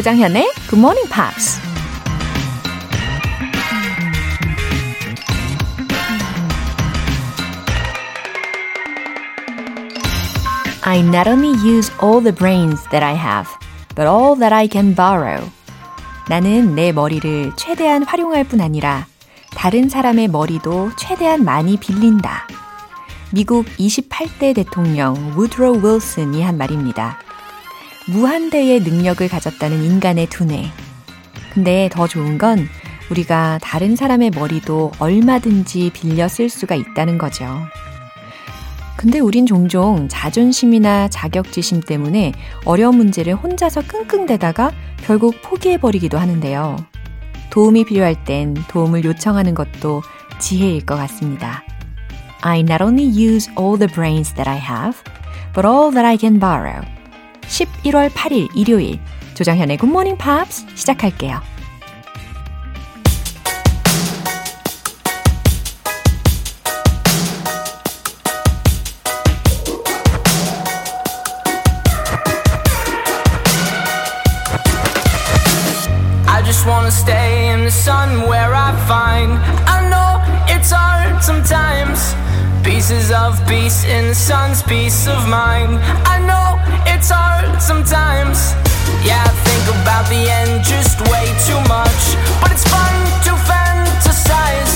조장현의 Good Morning Pops. I not only use all the brains that I have, but all that I can borrow. 나는 내 머리를 최대한 활용할 뿐 아니라 다른 사람의 머리도 최대한 많이 빌린다. 미국 28대 대통령 우드로 윌슨이 한 말입니다. 무한대의 능력을 가졌다는 인간의 두뇌. 근데 더 좋은 건 우리가 다른 사람의 머리도 얼마든지 빌려 쓸 수가 있다는 거죠. 근데 우린 종종 자존심이나 자격지심 때문에 어려운 문제를 혼자서 끙끙대다가 결국 포기해버리기도 하는데요. 도움이 필요할 땐 도움을 요청하는 것도 지혜일 것 같습니다. I not only use all the brains that I have, but all that I can borrow. 11월 8일 일요일 조정현의 Morning Pops 시작할게요. I just wanna stay in the sun where I find Pieces of peace in the sun's peace of mind. I know it's hard sometimes. Yeah, I think about the end just way too much. But it's fun to fantasize.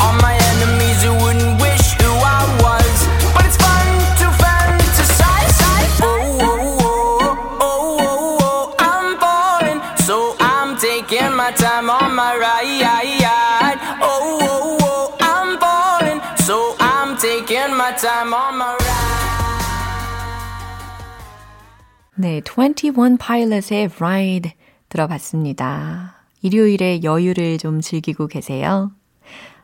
On my enemies who wouldn't wish who I was. But it's fun to fantasize. Oh, oh, oh, oh, oh, oh, oh, I'm falling So I'm taking my time on my ride 네, 21 Pilots의 Ride 들어봤습니다. 일요일에 여유를 좀 즐기고 계세요.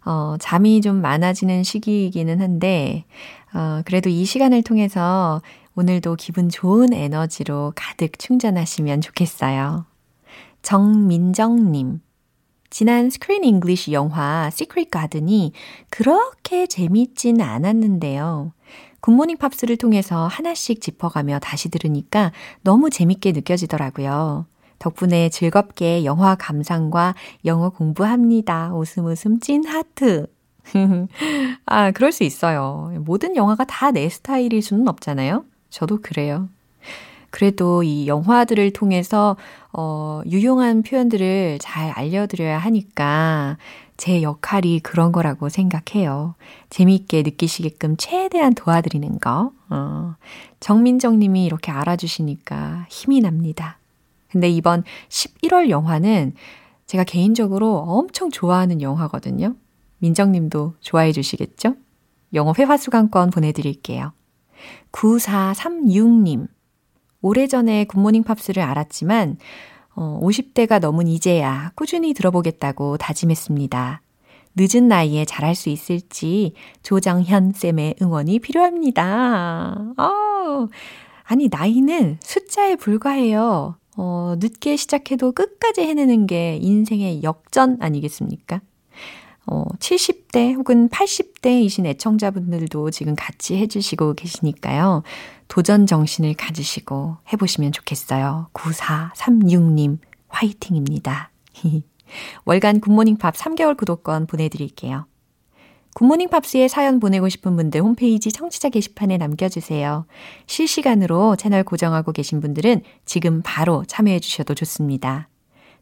어, 잠이 좀 많아지는 시기이기는 한데, 어, 그래도 이 시간을 통해서 오늘도 기분 좋은 에너지로 가득 충전하시면 좋겠어요. 정민정님. 지난 Screen English 영화 시크릿 가든이 그렇게 재밌진 않았는데요. 굿모닝 팝스를 통해서 하나씩 짚어가며 다시 들으니까 너무 재밌게 느껴지더라고요. 덕분에 즐겁게 영화 감상과 영어 공부합니다. 웃음 웃음 찐 하트. 아, 그럴 수 있어요. 모든 영화가 다 내 스타일일 수는 없잖아요. 저도 그래요. 그래도 이 영화들을 통해서 어, 유용한 표현들을 잘 알려드려야 하니까 제 역할이 그런 거라고 생각해요. 재미있게 느끼시게끔 최대한 도와드리는 거. 어, 정민정 님이 이렇게 알아주시니까 힘이 납니다. 근데 이번 11월 영화는 제가 개인적으로 엄청 좋아하는 영화거든요. 민정 님도 좋아해 주시겠죠? 영어 회화 수강권 보내드릴게요. 9436님. 오래전에 굿모닝 팝스를 알았지만, 어, 50대가 넘은 이제야 꾸준히 들어보겠다고 다짐했습니다. 늦은 나이에 잘할 수 있을지 조정현 쌤의 응원이 필요합니다. 어, 아니, 나이는 숫자에 불과해요. 어, 늦게 시작해도 끝까지 해내는 게 인생의 역전 아니겠습니까? 어, 70대 혹은 80대이신 애청자분들도 지금 같이 해주시고 계시니까요. 도전 정신을 가지시고 해보시면 좋겠어요. 9436님, 화이팅입니다. 월간 굿모닝 팝 3개월 구독권 보내드릴게요. 굿모닝 팝스에 사연 보내고 싶은 분들 홈페이지 청취자 게시판에 남겨주세요. 실시간으로 채널 고정하고 계신 분들은 지금 바로 참여해 주셔도 좋습니다.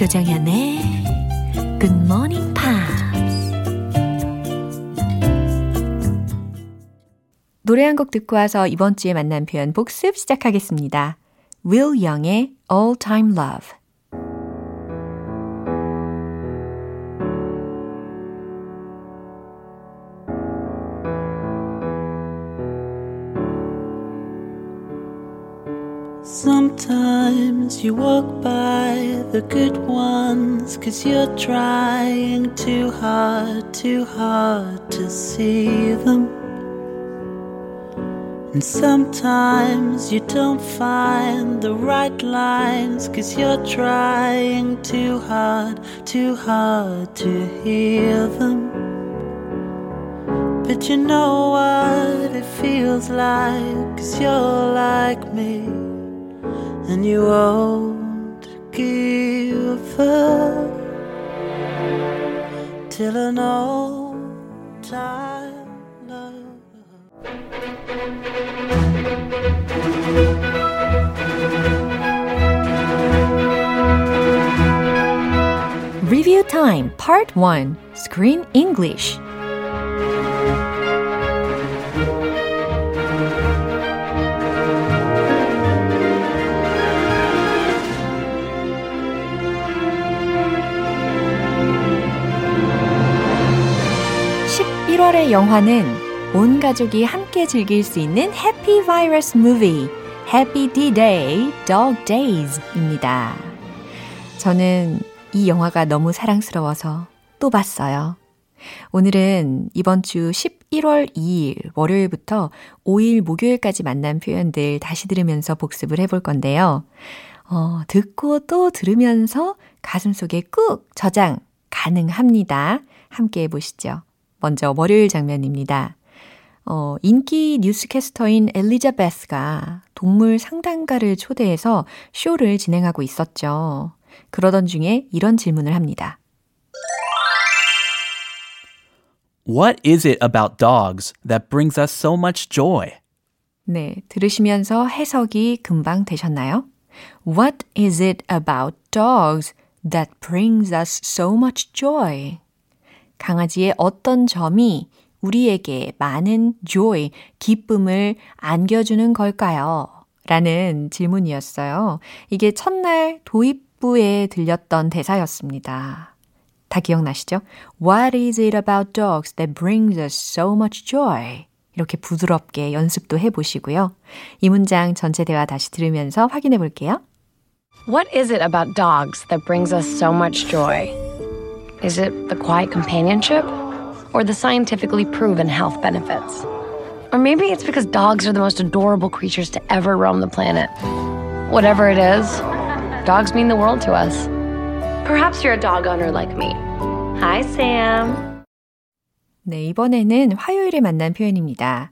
조정현의 Good Morning Pops. 노래 한 곡 듣고 와서 이번 주에 만난 표현 복습 시작하겠습니다. Will Young의 All Time Love. Sometimes you walk by the good ones cause you're trying too hard, too hard to see them. And sometimes you don't find the right lines cause you're trying too hard, too hard to hear them. But you know what it feels like cause you're like me and you won't give up till an old time love. Review Time Part 1 Screen English 1월의 영화는 온 가족이 함께 즐길 수 있는 해피 바이러스 무비 Happy D-Day, Dog Days입니다. 저는 이 영화가 너무 사랑스러워서 또 봤어요. 오늘은 이번 주 11월 2일 월요일부터 5일 목요일까지 만난 표현들 다시 들으면서 복습을 해볼 건데요. 어, 듣고 또 들으면서 가슴속에 꾹 저장 가능합니다. 함께 해보시죠. 먼저 월요일 장면입니다. 어, 인기 뉴스캐스터인 엘리자베스가 동물 상담가를 초대해서 쇼를 진행하고 있었죠. 그러던 중에 이런 질문을 합니다. What is it about dogs that brings us so much joy? 네, 들으시면서 해석이 금방 되셨나요? What is it about dogs that brings us so much joy? 강아지의 어떤 점이 우리에게 많은 joy, 기쁨을 안겨주는 걸까요? 라는 질문이었어요. 이게 첫날 도입부에 들렸던 대사였습니다. 다 기억나시죠? What is it about dogs that brings us so much joy? 이렇게 부드럽게 연습도 해보시고요. 이 문장 전체 대화 다시 들으면서 확인해 볼게요. What is it about dogs that brings us so much joy? Is it the quiet companionship or the scientifically proven health benefits? Or maybe it's because dogs are the most adorable creatures to ever roam the planet. Whatever it is, dogs mean the world to us. Perhaps you're a dog owner like me. Hi, Sam. 네, 이번에는 화요일에 만난 표현입니다.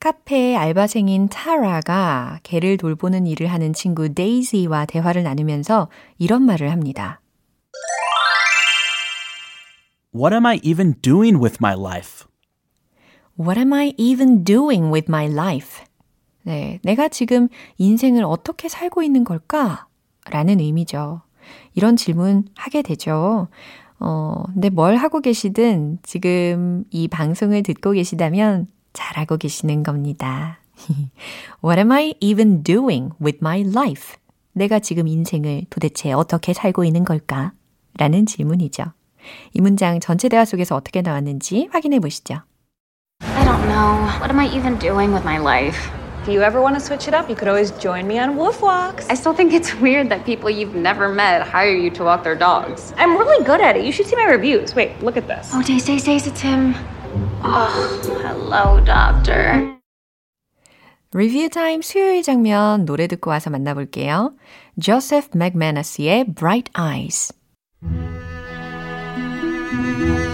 카페 알바생인 타라가 개를 돌보는 일을 하는 친구 데이지와 대화를 나누면서 이런 말을 합니다. What am I even doing with my life? What am I even doing with my life? 네, 내가 지금 인생을 어떻게 살고 있는 걸까? 라는 의미죠. 이런 질문 하게 되죠. 어, 근데 뭘 하고 계시든 지금 이 방송을 듣고 계시다면 잘하고 계시는 겁니다. What am I even doing with my life? 내가 지금 인생을 도대체 어떻게 살고 있는 걸까? 라는 질문이죠. 이 문장 전체 대화 속에서 어떻게 나왔는지 확인해 보시죠. I don't know. What am I even doing with my life? If you ever want to switch it up, you could always join me on Wolf Walks. I still think it's weird that people you've never met hire you to walk their dogs. I'm really good at it. You should see my reviews. Wait, look at this. Oh, Days, Days, Days, it's him. Oh, hello, doctor. 리뷰 타임 수요일 장면 노래 듣고 와서 만나볼게요. Joseph McManus의 Bright Eyes. Thank you.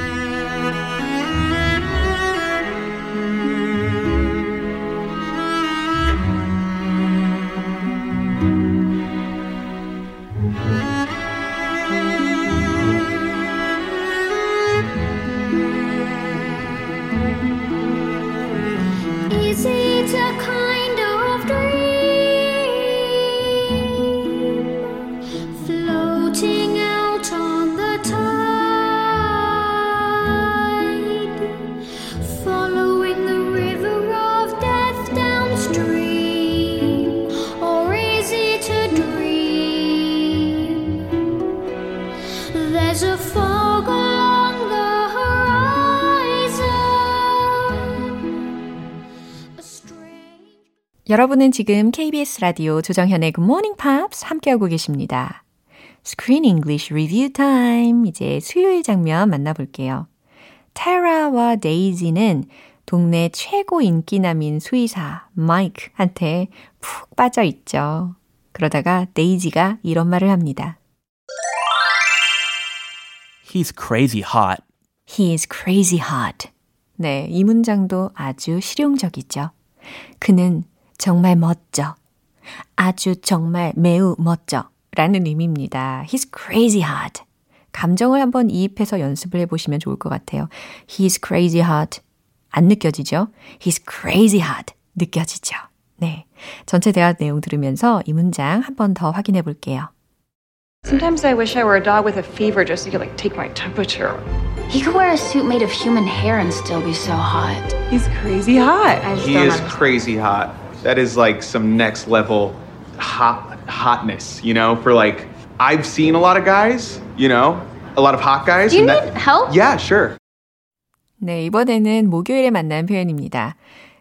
여러분은 지금 KBS 라디오 조정현의 Good Morning Pops 함께하고 계십니다. Screen English Review Time. 이제 수요일 장면 만나볼게요. 타라와 데이지는 동네 최고 인기남인 수의사 마이크한테 푹 빠져 있죠. 그러다가 데이지가 이런 말을 합니다. He's crazy hot. He is crazy hot. 네, 이 문장도 아주 실용적이죠. 그는 정말 멋져. 아주 정말 매우 멋져. 라는 의미입니다. He's crazy hot. 감정을 한번 이입해서 연습을 해보시면 좋을 것 같아요. He's crazy hot. 안 느껴지죠? He's crazy hot. 느껴지죠? 네. 전체 대화 내용 들으면서 이 문장 한 번 더 확인해 볼게요. Sometimes I wish I were a dog with a fever just so you could like take my temperature. He could wear a suit made of human hair and still be so hot. He's crazy hot. He is crazy hot. That is like some next level hot hotness, you know, for like I've seen a lot of guys, you know, a lot of hot guys. Do you need help? Yeah, sure. 네, 이번에는 목요일에 만난 표현입니다.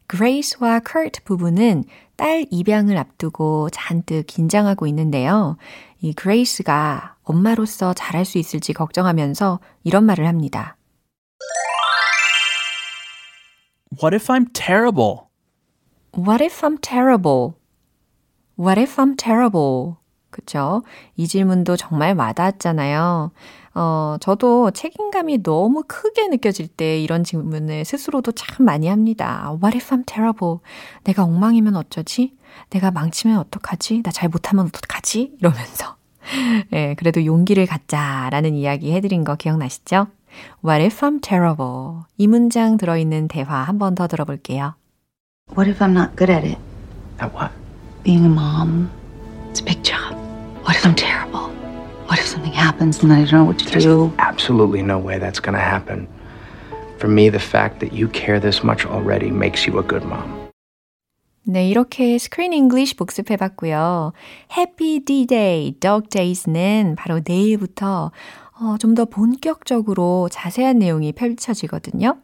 그레이스와 커트 부부는 딸 입양을 앞두고 잔뜩 긴장하고 있는데요. 이 그레이스가 엄마로서 잘할 수 있을지 걱정하면서 이런 말을 합니다. What if I'm terrible? What if I'm terrible? What if I'm terrible? 그쵸? 이 질문도 정말 와닿았잖아요. 어, 저도 책임감이 너무 크게 느껴질 때 이런 질문을 스스로도 참 많이 합니다. What if I'm terrible? 내가 엉망이면 어쩌지? 내가 망치면 어떡하지? 나 잘 못하면 어떡하지? 이러면서. 예, 그래도 용기를 갖자라는 이야기 해드린 거 기억나시죠? What if I'm terrible? 이 문장 들어있는 대화 한 번 더 들어볼게요. What if I'm not good at it? At what? Being a mom. It's a big job. What if I'm terrible? What if something happens and I don't know what to There's do? absolutely no way that's going to happen. For me, the fact that you care this much already makes you a good mom. 네, 이렇게 스크린 잉글리시 복습해봤고요. 해피 D-Day, Dog Days는 바로 내일부터 어, 좀 더 본격적으로 자세한 내용이 펼쳐지거든요.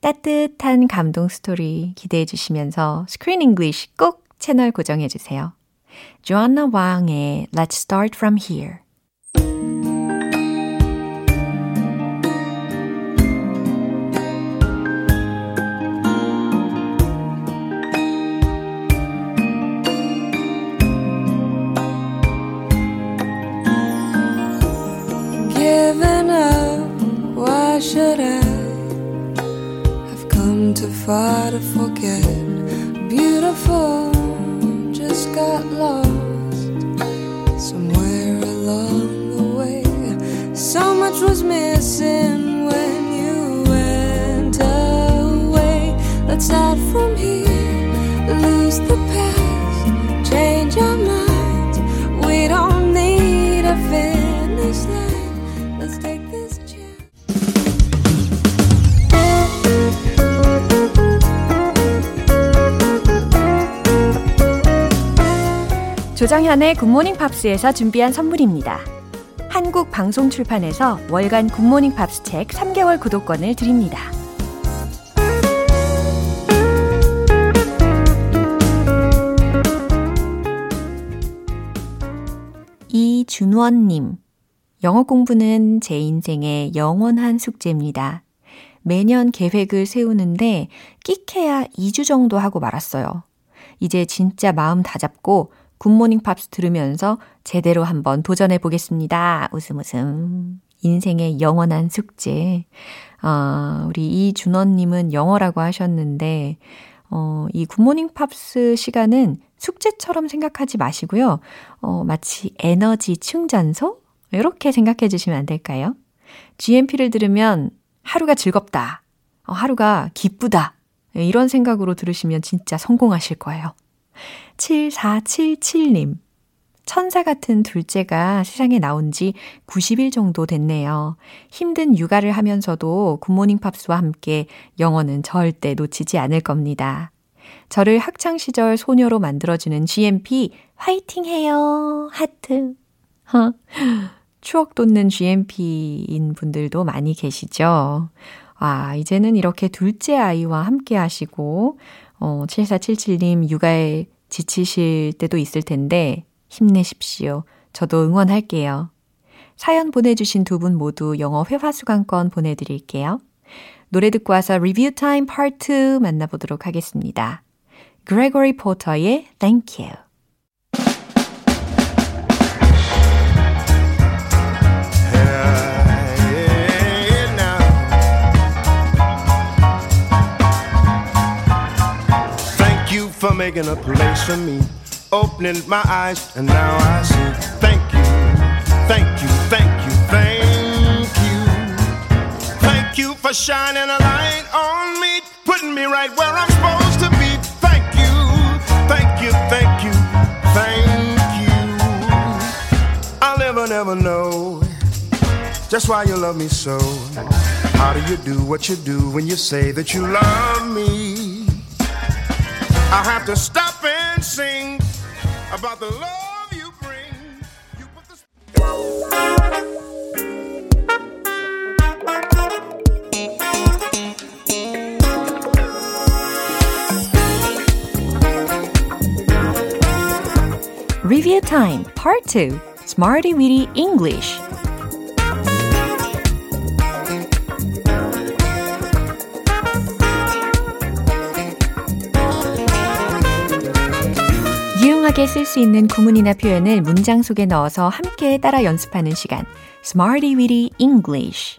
따뜻한 감동 스토리 기대해 주시면서 Screen English 꼭 채널 고정해 주세요. 조안나 왕의 Let's Start From Here should I have come too far to forget? Beautiful, just got lost somewhere along the way. So much was missing 조장현의 굿모닝 팝스에서 준비한 선물입니다. 한국 방송 출판에서 월간 굿모닝 팝스 책 3개월 구독권을 드립니다. 이준원님, 영어 공부는 제 인생의 영원한 숙제입니다. 매년 계획을 세우는데 끽해야 2주 정도 하고 말았어요. 이제 진짜 마음 다잡고 굿모닝 팝스 들으면서 제대로 한번 도전해 보겠습니다. 웃음 웃음. 인생의 영원한 숙제. 아, 우리 이준원님은 영어라고 하셨는데, 어, 이 굿모닝 팝스 시간은 숙제처럼 생각하지 마시고요. 어, 마치 에너지 충전소? 이렇게 생각해 주시면 안 될까요? GMP를 들으면 하루가 즐겁다. 어, 하루가 기쁘다. 네, 이런 생각으로 들으시면 진짜 성공하실 거예요. 7477님. 천사 같은 둘째가 세상에 나온 지 90일 정도 됐네요. 힘든 육아를 하면서도 굿모닝 팝스와 함께 영어는 절대 놓치지 않을 겁니다. 저를 학창시절 소녀로 만들어주는 GMP 화이팅 해요. 하트. 허. 추억 돋는 GMP인 분들도 많이 계시죠. 아, 이제는 이렇게 둘째 아이와 함께 하시고, 어, 7477님 육아에 지치실 때도 있을 텐데 힘내십시오. 저도 응원할게요. 사연 보내주신 두 분 모두 영어 회화 수강권 보내드릴게요. 노래 듣고 와서 리뷰 타임 파트 2 만나보도록 하겠습니다. 그레고리 포터의 Thank You. For making a place for me. Opening my eyes, and now I see. Thank you, thank you, thank you, thank you. Thank you for shining a light on me, putting me right where I'm supposed to be. Thank you, thank you, thank you, thank you. I'll never, never know just why you love me so. How do you do what you do when you say that you love me? I have to stop and sing about the love you bring. You put the Review Time Part 2 Smarty Weedy English 유용하게 쓸 수 있는 구문이나 표현을 문장 속에 넣어서 함께 따라 연습하는 시간 Smarty Weedy English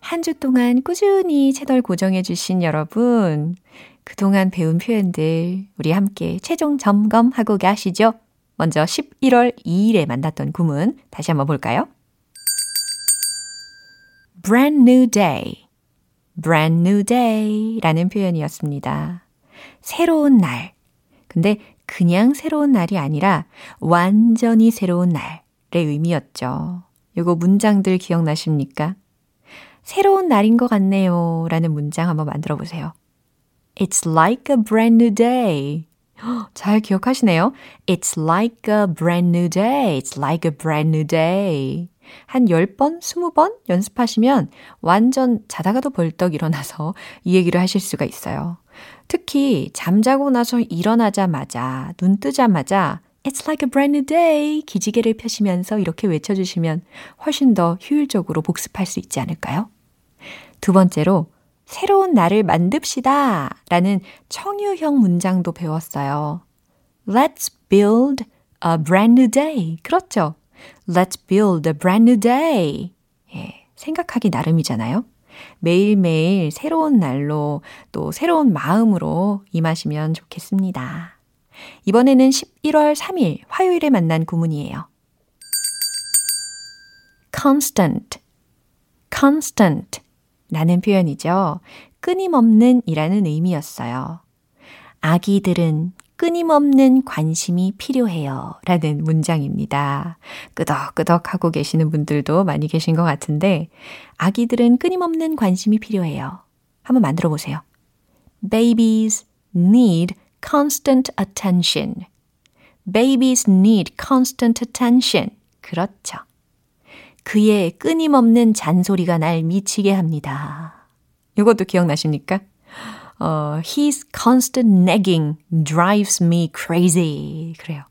한 주 동안 꾸준히 채널 고정해 주신 여러분 그동안 배운 표현들 우리 함께 최종 점검하고 가시죠. 먼저 11월 2일에 만났던 구문 다시 한번 볼까요? brand new day, brand new day 라는 표현이었습니다. 새로운 날. 근데 그냥 새로운 날이 아니라 완전히 새로운 날의 의미였죠. 요거 문장들 기억나십니까? 새로운 날인 것 같네요 라는 문장 한번 만들어 보세요. It's like a brand new day. 잘 기억하시네요. It's like a brand new day. It's like a brand new day. 한 10번, 20번 연습하시면 완전 자다가도 벌떡 일어나서 이 얘기를 하실 수가 있어요. 특히 잠자고 나서 일어나자마자, 눈 뜨자마자 It's like a brand new day. 기지개를 펴시면서 이렇게 외쳐주시면 훨씬 더 효율적으로 복습할 수 있지 않을까요? 두 번째로 새로운 날을 만듭시다 라는 청유형 문장도 배웠어요. Let's build a brand new day. 그렇죠. Let's build a brand new day. 예, 생각하기 나름이잖아요. 매일매일 새로운 날로 또 새로운 마음으로 임하시면 좋겠습니다. 이번에는 11월 3일 화요일에 만난 구문이에요. constant, constant 라는 표현이죠. 끊임없는 이라는 의미였어요. 아기들은 끊임없는 관심이 필요해요. 라는 문장입니다. 끄덕끄덕 하고 계시는 분들도 많이 계신 것 같은데, 아기들은 끊임없는 관심이 필요해요. 한번 만들어 보세요. Babies need constant attention. Babies need constant attention. 그렇죠. 그의 끊임없는 잔소리가 날 미치게 합니다. 이것도 기억나십니까? 어, his constant nagging drives me crazy. 그래요.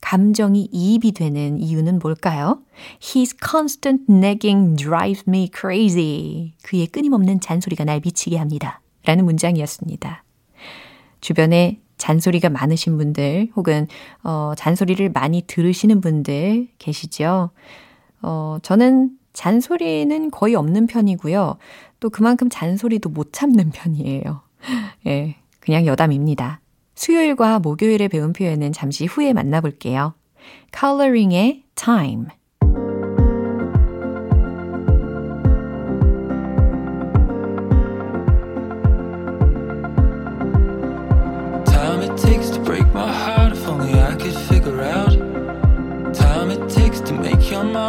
감정이 이입이 되는 이유는 뭘까요? His constant nagging drives me crazy. 그의 끊임없는 잔소리가 날 미치게 합니다. 라는 문장이었습니다. 주변에 잔소리가 많으신 분들 혹은 어, 잔소리를 많이 들으시는 분들 계시죠? 어, 저는 잔소리는 거의 없는 편이고요. 또 그만큼 잔소리도 못 참는 편이에요. 예, 그냥 여담입니다. 수요일과 목요일에 배운 표현은 잠시 후에 만나볼게요. Coloring의 Time.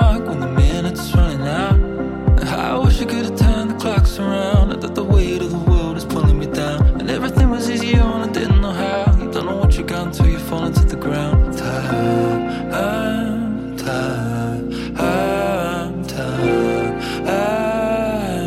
It time I,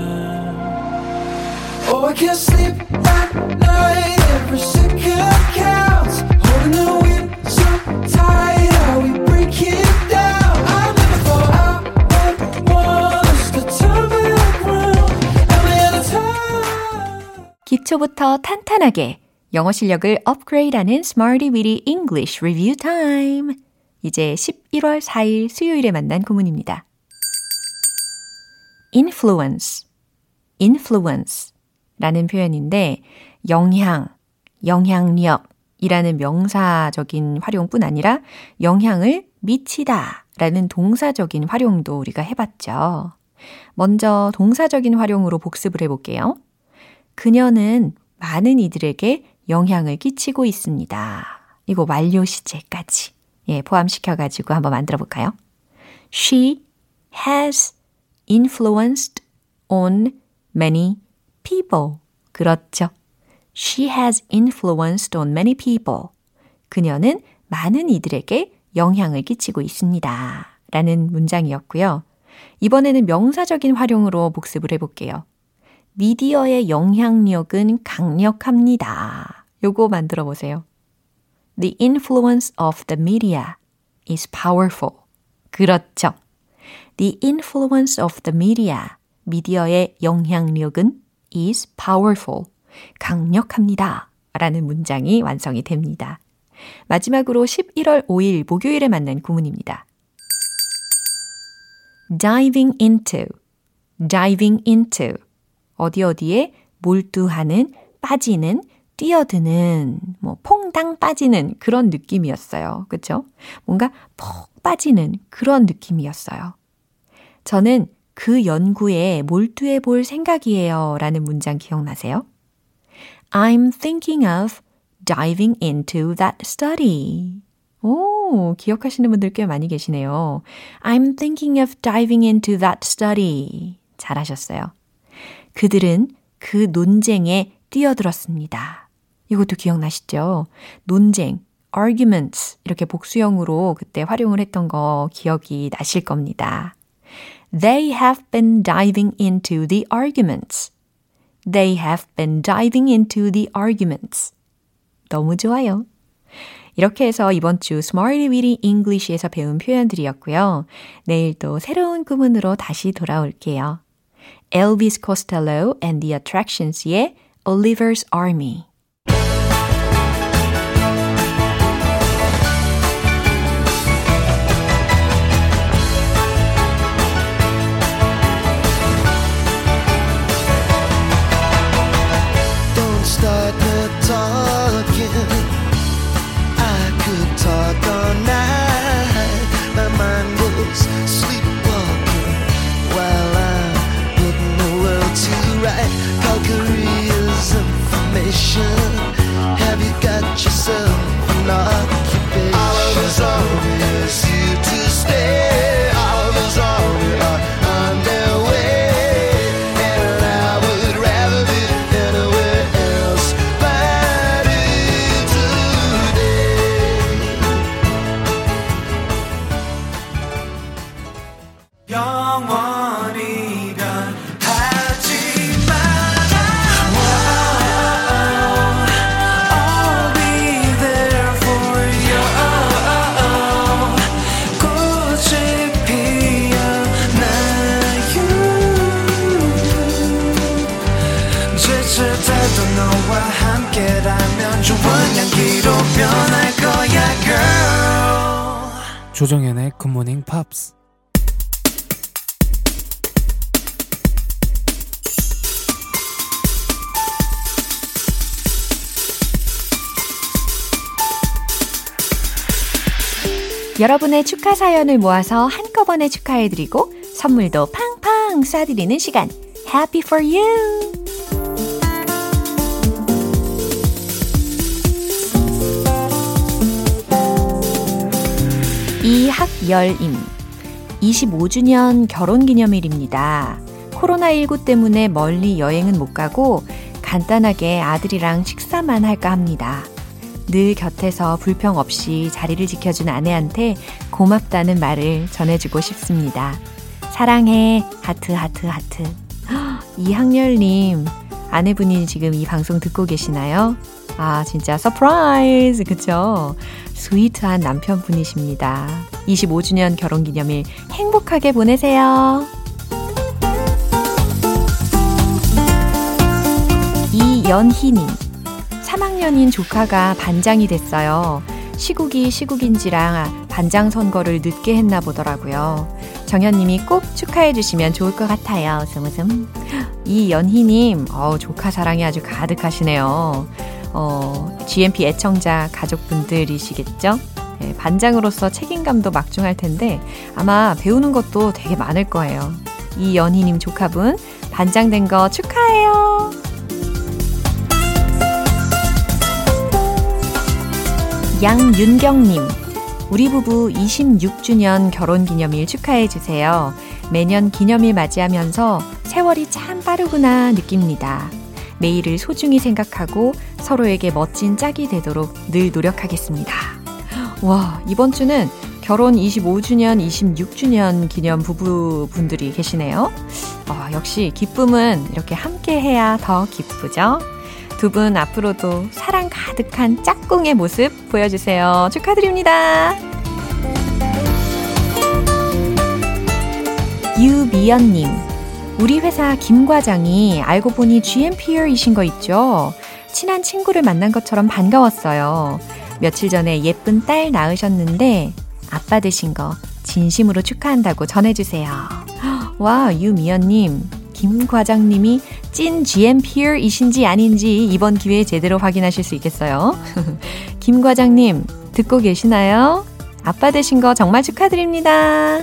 oh, I can't sleep at night. Every second counts. Holding the wind so tight, are we breaking down? I never thought I would want us to turn back round. Am I out of time? 기초부터 탄탄하게. 영어 실력을 업그레이드하는 Smarty Weedy English Review Time. 이제 11월 4일 수요일에 만난 구문입니다. Influence, influence 라는 표현인데 영향, 영향력 이라는 명사적인 활용뿐 아니라 영향을 미치다 라는 동사적인 활용도 우리가 해봤죠. 먼저 동사적인 활용으로 복습을 해볼게요. 그녀는 많은 이들에게 영향을 끼치고 있습니다. 이거 완료 시제까지 예, 포함시켜가지고 한번 만들어 볼까요? She has influenced on many people. 그렇죠. She has influenced on many people. 그녀는 많은 이들에게 영향을 끼치고 있습니다. 라는 문장이었고요. 이번에는 명사적인 활용으로 복습을 해볼게요. 미디어의 영향력은 강력합니다. 요거 만들어 보세요. The influence of the media is powerful. 그렇죠. The influence of the media. 미디어의 영향력은 is powerful. 강력합니다. 라는 문장이 완성이 됩니다. 마지막으로 11월 5일 목요일에 만난 구문입니다. diving into, diving into. 어디 어디에 몰두하는, 빠지는, 뛰어드는, 뭐, 퐁당 빠지는 그런 느낌이었어요. 그쵸? 뭔가 푹 빠지는 그런 느낌이었어요. 저는 그 연구에 몰두해 볼 생각이에요. 라는 문장 기억나세요? I'm thinking of diving into that study. 오, 기억하시는 분들 꽤 많이 계시네요. I'm thinking of diving into that study. 잘하셨어요. 그들은 그 논쟁에 뛰어들었습니다. 이것도 기억나시죠? 논쟁, arguments 이렇게 복수형으로 그때 활용을 했던 거 기억이 나실 겁니다. They have been diving into the arguments. They have been diving into the arguments. 너무 좋아요. 이렇게 해서 이번 주 Smarty Weedy English에서 배운 표현들이었고요. 내일 또 새로운 구문으로 다시 돌아올게요. Elvis Costello and the Attractions의 Oliver's Army. Have you got yourself 조정연의 굿모닝 팝스 여러분의 축하 사연을 모아서 한꺼번에 축하해드리고 선물도 팡팡 쏴드리는 시간. Happy for you! 학렬님. 25주년 결혼 기념일입니다. 코로나19 때문에 멀리 여행은 못 가고 간단하게 아들이랑 식사만 할까 합니다. 늘 곁에서 불평 없이 자리를 지켜준 아내한테 고맙다는 말을 전해주고 싶습니다. 사랑해. 하트, 하트, 하트. 이학렬님, 아내분이 지금 이 방송 듣고 계시나요? 아, 진짜 surprise. 그쵸? 스위트한 남편분이십니다. 25주년 결혼 기념일 행복하게 보내세요. 이연희님. 3학년인 조카가 반장이 됐어요. 시국이 시국인지라 반장 선거를 늦게 했나 보더라고요. 정현님이 꼭 축하해 주시면 좋을 것 같아요. 웃음. 이연희님, 어 조카 사랑이 아주 가득하시네요. 어, GMP 애청자 가족분들이시겠죠? 네, 반장으로서 책임감도 막중할 텐데 아마 배우는 것도 되게 많을 거예요. 이연희님 조카분 반장된 거 축하해요. 양윤경님, 우리 부부 26주년 결혼 기념일 축하해 주세요. 매년 기념일 맞이하면서 세월이 참 빠르구나 느낍니다. 매일을 소중히 생각하고 서로에게 멋진 짝이 되도록 늘 노력하겠습니다. 와, 이번 주는 결혼 25주년, 26주년 기념 부부분들이 계시네요. 어, 역시 기쁨은 이렇게 함께 해야 더 기쁘죠? 두 분 앞으로도 사랑 가득한 짝꿍의 모습 보여주세요. 축하드립니다. 유미연님, 우리 회사 김 과장이 알고 보니 GMPR이신 거 있죠? 친한 친구를 만난 것처럼 반가웠어요. 며칠 전에 예쁜 딸 낳으셨는데 아빠 되신 거 진심으로 축하한다고 전해주세요. 와, 유미연님, 김 과장님이 찐 GMPR이신지 아닌지 이번 기회에 제대로 확인하실 수 있겠어요. 김 과장님, 듣고 계시나요? 아빠 되신 거 정말 축하드립니다.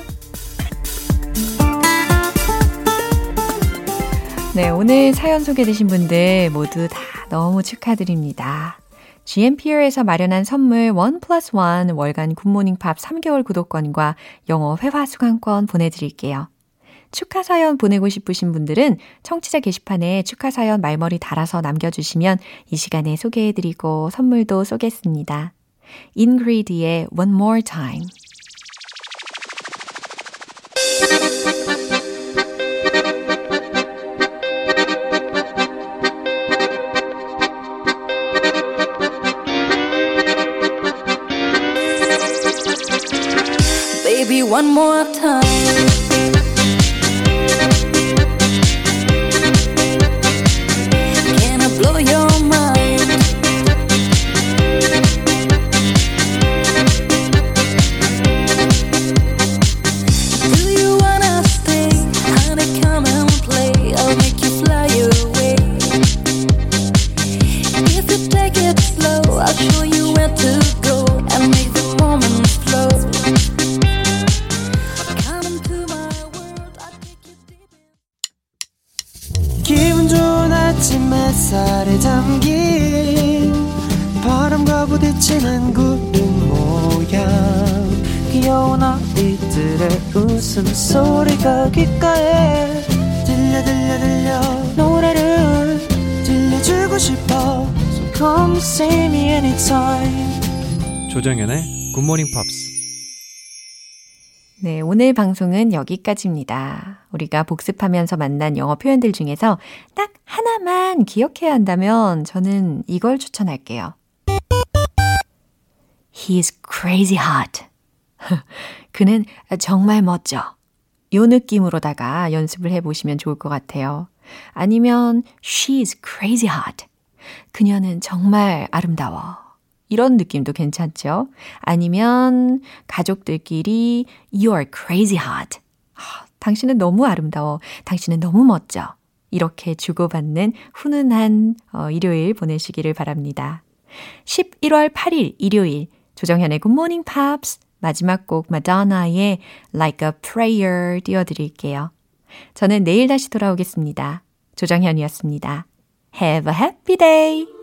네, 오늘 사연 소개되신 분들 모두 다 너무 축하드립니다. GMPR에서 마련한 선물 원 플러스 원 월간 굿모닝 팝 3개월 구독권과 영어 회화 수강권 보내드릴게요. 축하 사연 보내고 싶으신 분들은 청취자 게시판에 축하 사연 말머리 달아서 남겨주시면 이 시간에 소개해드리고 선물도 쏘겠습니다. 인그리드의 One More Time One more time. Come see me anytime 조정연의 굿모닝 팝스. 네, 오늘 방송은 여기까지입니다. 우리가 복습하면서 만난 영어 표현들 중에서 딱 하나만 기억해야 한다면 저는 이걸 추천할게요. He's crazy hot. 그는 정말 멋져. 요 느낌으로다가 연습을 해보시면 좋을 것 같아요. 아니면 She's crazy hot. 그녀는 정말 아름다워. 이런 느낌도 괜찮죠? 아니면 가족들끼리 You're crazy hot. 아, 당신은 너무 아름다워. 당신은 너무 멋져. 이렇게 주고받는 훈훈한 어, 일요일 보내시기를 바랍니다. 11월 8일 일요일 조정현의 Good Morning Pops 마지막 곡 마더나의 Like a Prayer 띄워드릴게요. 저는 내일 다시 돌아오겠습니다. 조정현이었습니다. Have a happy day!